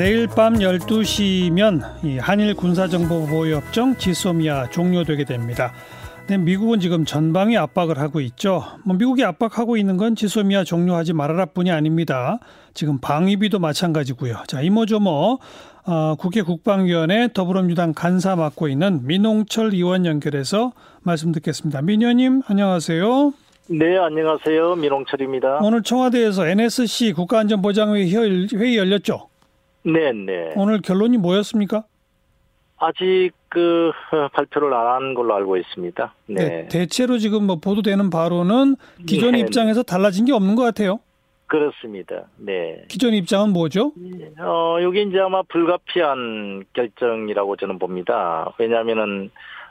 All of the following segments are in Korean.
내일 밤 12시면 이 한일 군사정보보호협정 지소미아 종료되게 됩니다. 네, 미국은 지금 전방위 압박을 하고 있죠. 뭐 미국이 압박하고 있는 건 지소미아 종료하지 말아라 뿐이 아닙니다. 지금 방위비도 마찬가지고요. 자 이모저모 어, 국회 국방위원회 더불어민주당 간사 맡고 있는 민홍철 의원 연결해서 말씀 듣겠습니다. 민 의원님 안녕하세요. 네, 안녕하세요. 민홍철입니다. 오늘 청와대에서 NSC 국가안전보장회의 회의 열렸죠? 네, 네. 오늘 결론이 뭐였습니까? 아직 그 발표를 안 한 걸로 알고 있습니다. 네. 네. 대체로 지금 뭐 보도되는 바로는 기존 네. 입장에서 달라진 게 없는 것 같아요. 그렇습니다. 네. 기존 입장은 뭐죠? 어, 여기 이제 아마 불가피한 결정이라고 저는 봅니다. 왜냐하면은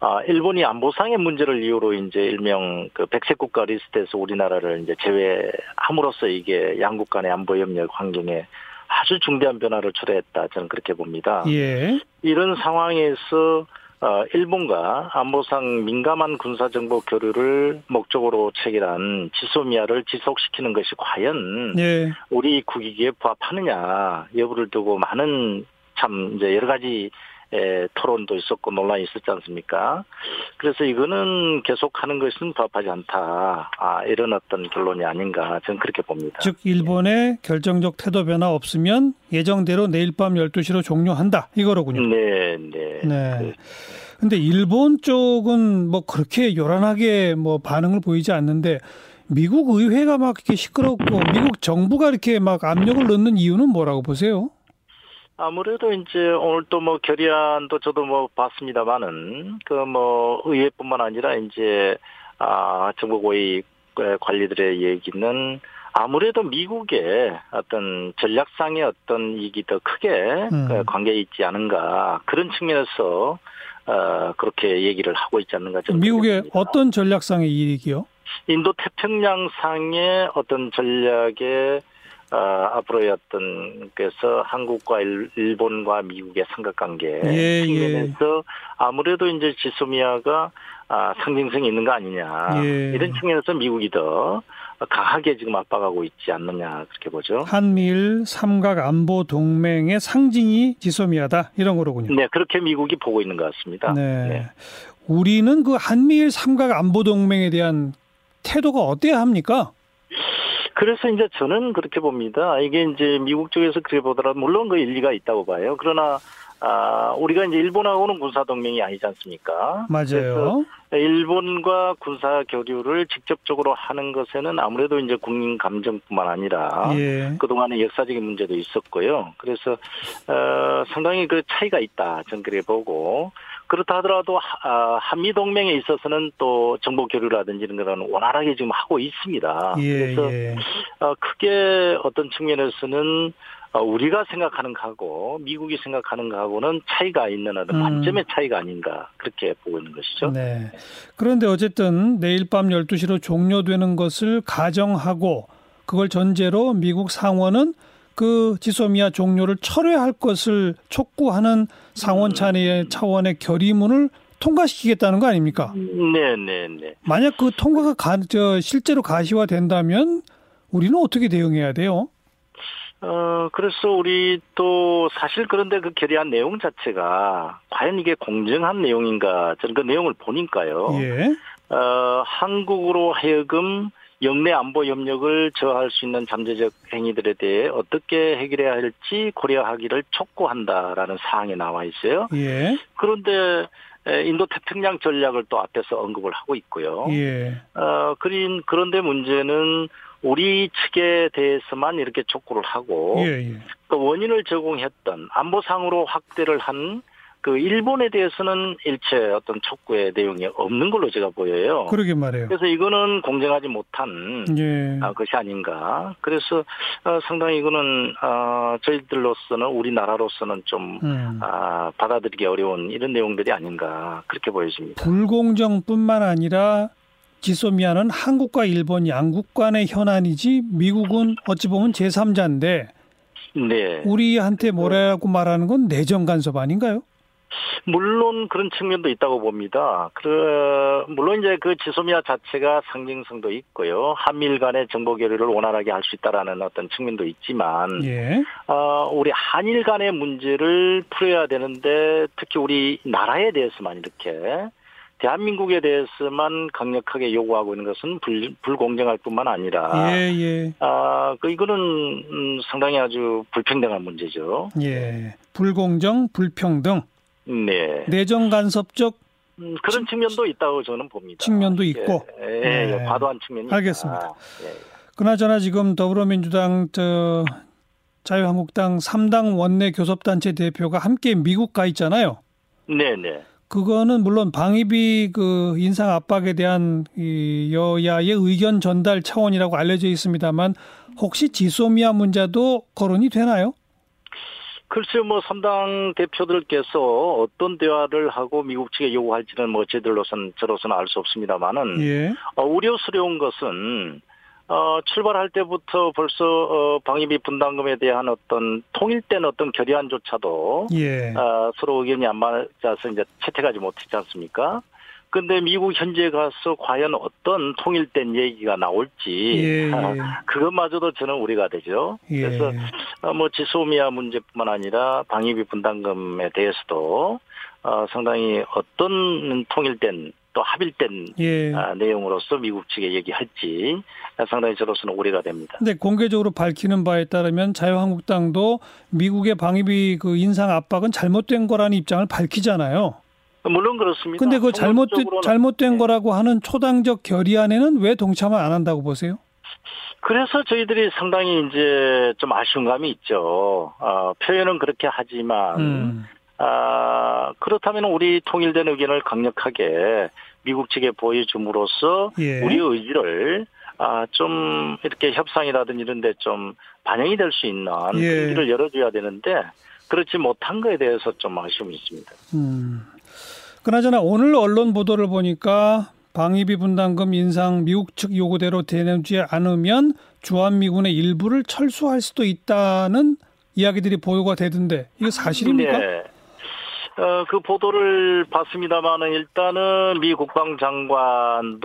아, 일본이 안보상의 문제를 이유로 이제 일명 그 백색 국가 리스트에서 우리나라를 이제 제외함으로써 이게 양국 간의 안보 협력 환경에 아주 중대한 변화를 초래했다. 저는 그렇게 봅니다. 예. 이런 상황에서 어, 일본과 안보상 민감한 군사정보 교류를 목적으로 체결한 지소미아를 지속시키는 것이 과연 예. 우리 국익에 부합하느냐 여부를 두고 많은 참 이제 여러 가지 에, 토론도 있었고 논란이 있었지 않습니까? 그래서 이거는 계속하는 것은 부합하지 않다. 아, 이런 어떤 결론이 아닌가 저는 그렇게 봅니다. 즉 일본의 결정적 태도 변화 없으면 예정대로 내일 밤 12시로 종료한다. 이거로군요. 네, 네. 네. 근데 일본 쪽은 뭐 그렇게 요란하게 뭐 반응을 보이지 않는데 미국 의회가 막 이렇게 시끄럽고 미국 정부가 이렇게 막 압력을 넣는 이유는 뭐라고 보세요? 아무래도 이제 오늘 또 뭐 결의안도 저도 뭐 봤습니다만은 그 뭐 의회뿐만 아니라 이제 아 정부 고위 관리들의 얘기는 아무래도 미국의 어떤 전략상의 어떤 이익이 더 크게 음. 그 관계 있지 않은가 그런 측면에서 어 그렇게 얘기를 하고 있지 않는가 저는 미국의 봅니다. 어떤 전략상의 이익이요? 인도 태평양상의 어떤 전략의 어, 앞으로의 어떤 그래서 한국과 일, 일본과 미국의 삼각관계 예, 측면에서 아무래도 이제 지소미아가 아, 상징성이 있는 거 아니냐 예. 이런 측면에서 미국이 더 강하게 지금 압박하고 있지 않느냐 그렇게 보죠. 한미일 삼각 안보 동맹의 상징이 지소미아다 이런 거로군요. 네 그렇게 미국이 보고 있는 것 같습니다. 네. 우리는 그 한미일 삼각 안보 동맹에 대한 태도가 어때야 합니까? 그래서 이제 저는 그렇게 봅니다. 이게 이제 미국 쪽에서 그렇게 보더라도 물론 그 일리가 있다고 봐요. 그러나 아 우리가 이제 일본하고는 군사 동맹이 아니지 않습니까? 맞아요. 일본과 군사 교류를 직접적으로 하는 것에는 아무래도 이제 국민 감정뿐만 아니라 예. 그동안의 역사적인 문제도 있었고요. 그래서 어, 상당히 그 차이가 있다. 저는 그렇게 보고 그렇다 하더라도 하- 아, 한미 동맹에 있어서는 또 정보 교류라든지 이런 거는 원활하게 지금 하고 있습니다. 예, 그래서 예. 어, 크게 어떤 측면에서는 어, 우리가 생각하는 거하고 미국이 생각하는 거하고는 차이가 있는 어떤 음. 관점의 차이가 아닌가 그렇게 보고 있는 것이죠. 네. 그런데 어쨌든 내일 밤 12시로 종료되는 것을 가정하고 그걸 전제로 미국 상원은 그 지소미아 종료를 철회할 것을 촉구하는 상원 차원의 차원의 결의문을 통과시키겠다는 거 아닙니까? 네, 네, 네. 만약 그 통과가 가, 저 실제로 가시화된다면 우리는 어떻게 대응해야 돼요? 어, 그래서 우리 또 사실 그런데 그 결의안 내용 자체가 과연 이게 공정한 내용인가 저는 그 내용을 보니까요. 예. 어, 한국으로 하여금 영내 안보 협력을 저할 수 있는 잠재적 행위들에 대해 어떻게 해결해야 할지 고려하기를 촉구한다라는 사항이 나와 있어요. 예. 그런데 에, 인도 태평양 전략을 또 앞에서 언급을 하고 있고요. 예. 어, 그린, 그런데 문제는 우리 측에 대해서만 이렇게 촉구를 하고 예. 예. 그 원인을 제공했던 안보상으로 확대를 한 그 일본에 대해서는 일체 어떤 촉구의 내용이 없는 걸로 제가 보여요. 그러게 말해요. 그래서 이거는 공정하지 못한 예. 아, 것이 아닌가. 그래서 어, 상당히 이거는 어, 저희들로서는 우리나라로서는 좀 음. 아, 받아들이기 어려운 이런 내용들이 아닌가 그렇게 보여집니다. 불공정뿐만 아니라 지소미아는 한국과 일본 양국 간의 현안이지 미국은 어찌 보면 제3자인데 네. 우리한테 뭐라고 말하는 건 내정 간섭 아닌가요? 물론 그런 측면도 있다고 봅니다. 그 물론 이제 그 지소미아 자체가 상징성도 있고요. 한미일 간의 정보 교류를 원활하게 할 수 있다라는 어떤 측면도 있지만, 예. 어, 우리 한일 간의 문제를 풀어야 되는데 특히 우리 나라에 대해서만 이렇게 대한민국에 대해서만 강력하게 요구하고 있는 것은 불, 불공정할 뿐만 아니라, 예, 예. 아, 그 이거는 음, 상당히 아주 불평등한 문제죠. 예. 불공정, 불평등, 네. 내정 간섭적 음, 그런 측면도 있다고 저는 봅니다. 측면도 있고. 예, 예, 네. 과도한 측면이 알겠습니다. 있다. 예. 그나저나 지금 더불어민주당 저 자유한국당 3당 원내 교섭단체 대표가 함께 미국 가 있잖아요. 네, 네. 그거는 물론 방위비 그 인상 압박에 대한 이 여야의 의견 전달 차원이라고 알려져 있습니다만 혹시 지소미아 문제도 거론이 되나요? 글쎄요, 뭐, 3당 대표들께서 어떤 대화를 하고 미국 측에 요구할지는 뭐, 저들로선, 저로서는 알 수 없습니다만은, 예. 어, 우려스러운 것은, 어, 출발할 때부터 벌써, 어, 방위비 분담금에 대한 어떤 통일된 어떤 결의안조차도, 예. 어, 서로 의견이 안 맞아서 이제 채택하지 못했지 않습니까? 근데 미국 현지에 가서 과연 어떤 통일된 얘기가 나올지, 예, 아, 예. 그것마저도 저는 우려가 되죠. 예. 그래서 어, 뭐 지소미아 문제뿐만 아니라 방위비 분담금에 대해서도 어, 상당히 어떤 통일된 또 합일된 예. 아, 내용으로서 미국 측에 얘기할지 상당히 저로서는 우려가 됩니다. 근데 공개적으로 밝히는 바에 따르면 자유한국당도 미국의 방위비 그 인상 압박은 잘못된 거라는 입장을 밝히잖아요. 물론 그렇습니다. 근데 그 잘못 잘못된 네. 거라고 하는 초당적 결의안에는 왜 동참을 안 한다고 보세요? 그래서 저희들이 상당히 이제 좀 아쉬운 감이 있죠. 어, 표현은 그렇게 하지만 음. 아, 그렇다면 우리 통일된 의견을 강력하게 미국 측에 보여줌으로써 예. 우리의 의지를 아, 좀 이렇게 협상이라든지 이런 데 좀 반영이 될 수 있는 예. 길을 열어줘야 되는데 그렇지 못한 거에 대해서 좀 아쉬움이 있습니다. 음. 그나저나 오늘 언론 보도를 보니까 방위비 분담금 인상 미국 측 요구대로 되지 않으면 주한미군의 일부를 철수할 수도 있다는 이야기들이 보도가 되던데 이거 사실입니까? 네. 어, 그 보도를 봤습니다만은 일단은 미 국방장관도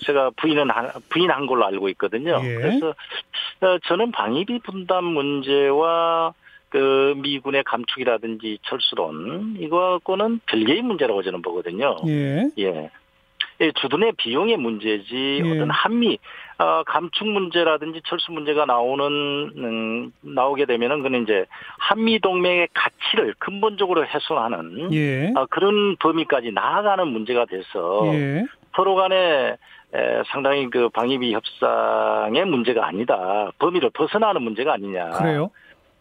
제가 부인은 한, 부인한 걸로 알고 있거든요. 예. 그래서 어, 저는 방위비 분담 문제와 그 미군의 감축이라든지 철수론 이거하고는 별개의 문제라고 저는 보거든요. 예. 예. 예, 주둔의 비용의 문제지 예. 어떤 한미 어, 감축 문제라든지 철수 문제가 나오는 음, 나오게 되면은 그는 이제 한미 동맹의 가치를 근본적으로 훼손하는 예. 아, 그런 범위까지 나아가는 문제가 돼서 예. 서로 간에 에, 상당히 그 방위비 협상의 문제가 아니다 범위를 벗어나는 문제가 아니냐. 그래요.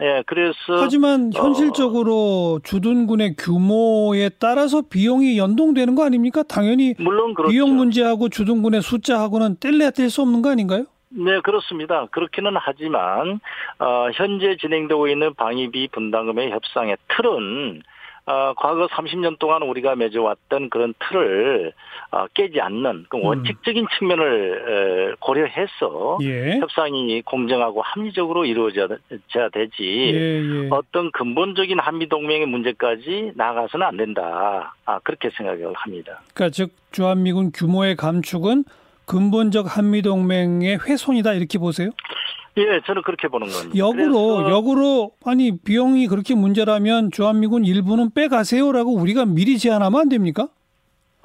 예, 그래서 하지만 어. 현실적으로 주둔군의 규모에 따라서 비용이 연동되는 거 아닙니까? 당연히 물론 그렇죠. 비용 문제하고 주둔군의 숫자하고는 뗄래야 뗄 수 없는 거 아닌가요? 네, 그렇습니다. 그렇기는 하지만 어, 현재 진행되고 있는 방위비 분담금의 협상의 틀은 어, 과거 30년 동안 우리가 맺어왔던 그런 틀을 어, 깨지 않는 그 원칙적인 측면을 에, 고려해서 예. 협상이 공정하고 합리적으로 이루어져야 되지 예, 예. 어떤 근본적인 한미 동맹의 문제까지 나가서는 안 된다. 아, 그렇게 생각을 합니다. 그러니까 즉 주한미군 규모의 감축은 근본적 한미 동맹의 훼손이다 이렇게 보세요? 예, 저는 그렇게 보는 겁니다. 역으로 그래서 역으로 아니 비용이 그렇게 문제라면 주한미군 일부는 빼가세요라고 우리가 미리 제안하면 안 됩니까?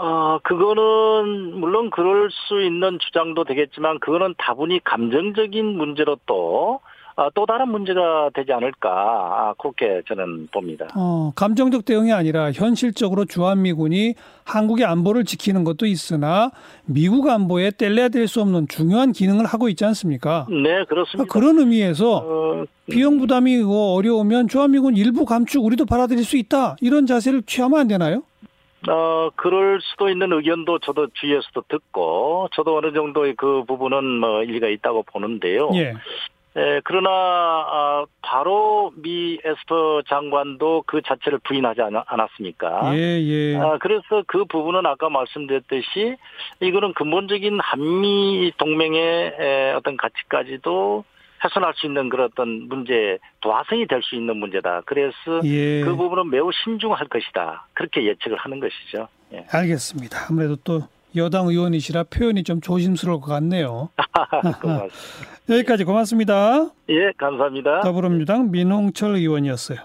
아, 그거는 물론 그럴 수 있는 주장도 되겠지만 그거는 다분히 감정적인 문제로 또, 아, 또 다른 문제가 되지 않을까. 아, 그렇게 저는 봅니다. 어, 감정적 대응이 아니라 현실적으로 주한미군이 한국의 안보를 지키는 것도 있으나 미국 안보에 뗄래야 될 수 없는 중요한 기능을 하고 있지 않습니까? 네, 그렇습니다. 그런 의미에서 어, 비용 부담이 뭐 어려우면 주한미군 일부 감축 우리도 받아들일 수 있다 이런 자세를 취하면 안 되나요? 어, 그럴 수도 있는 의견도 저도 주위에서도 듣고, 저도 어느 정도의 그 부분은 뭐 일리가 있다고 보는데요. 예. 에, 그러나, 아, 바로 미 에스퍼 장관도 그 자체를 부인하지 않, 않았습니까? 예, 예. 아, 그래서 그 부분은 아까 말씀드렸듯이 이거는 근본적인 한미 동맹의 에, 어떤 가치까지도 훼손할 수 있는 그런 어떤 문제 도화성이 될 수 있는 문제다. 그래서 예. 그 부분은 매우 신중할 것이다. 그렇게 예측을 하는 것이죠. 예. 알겠습니다. 아무래도 또 여당 의원이시라 표현이 좀 조심스러울 것 같네요. 고맙습니다. 여기까지 고맙습니다. 예, 감사합니다. 더불어민주당 민홍철 의원이었어요.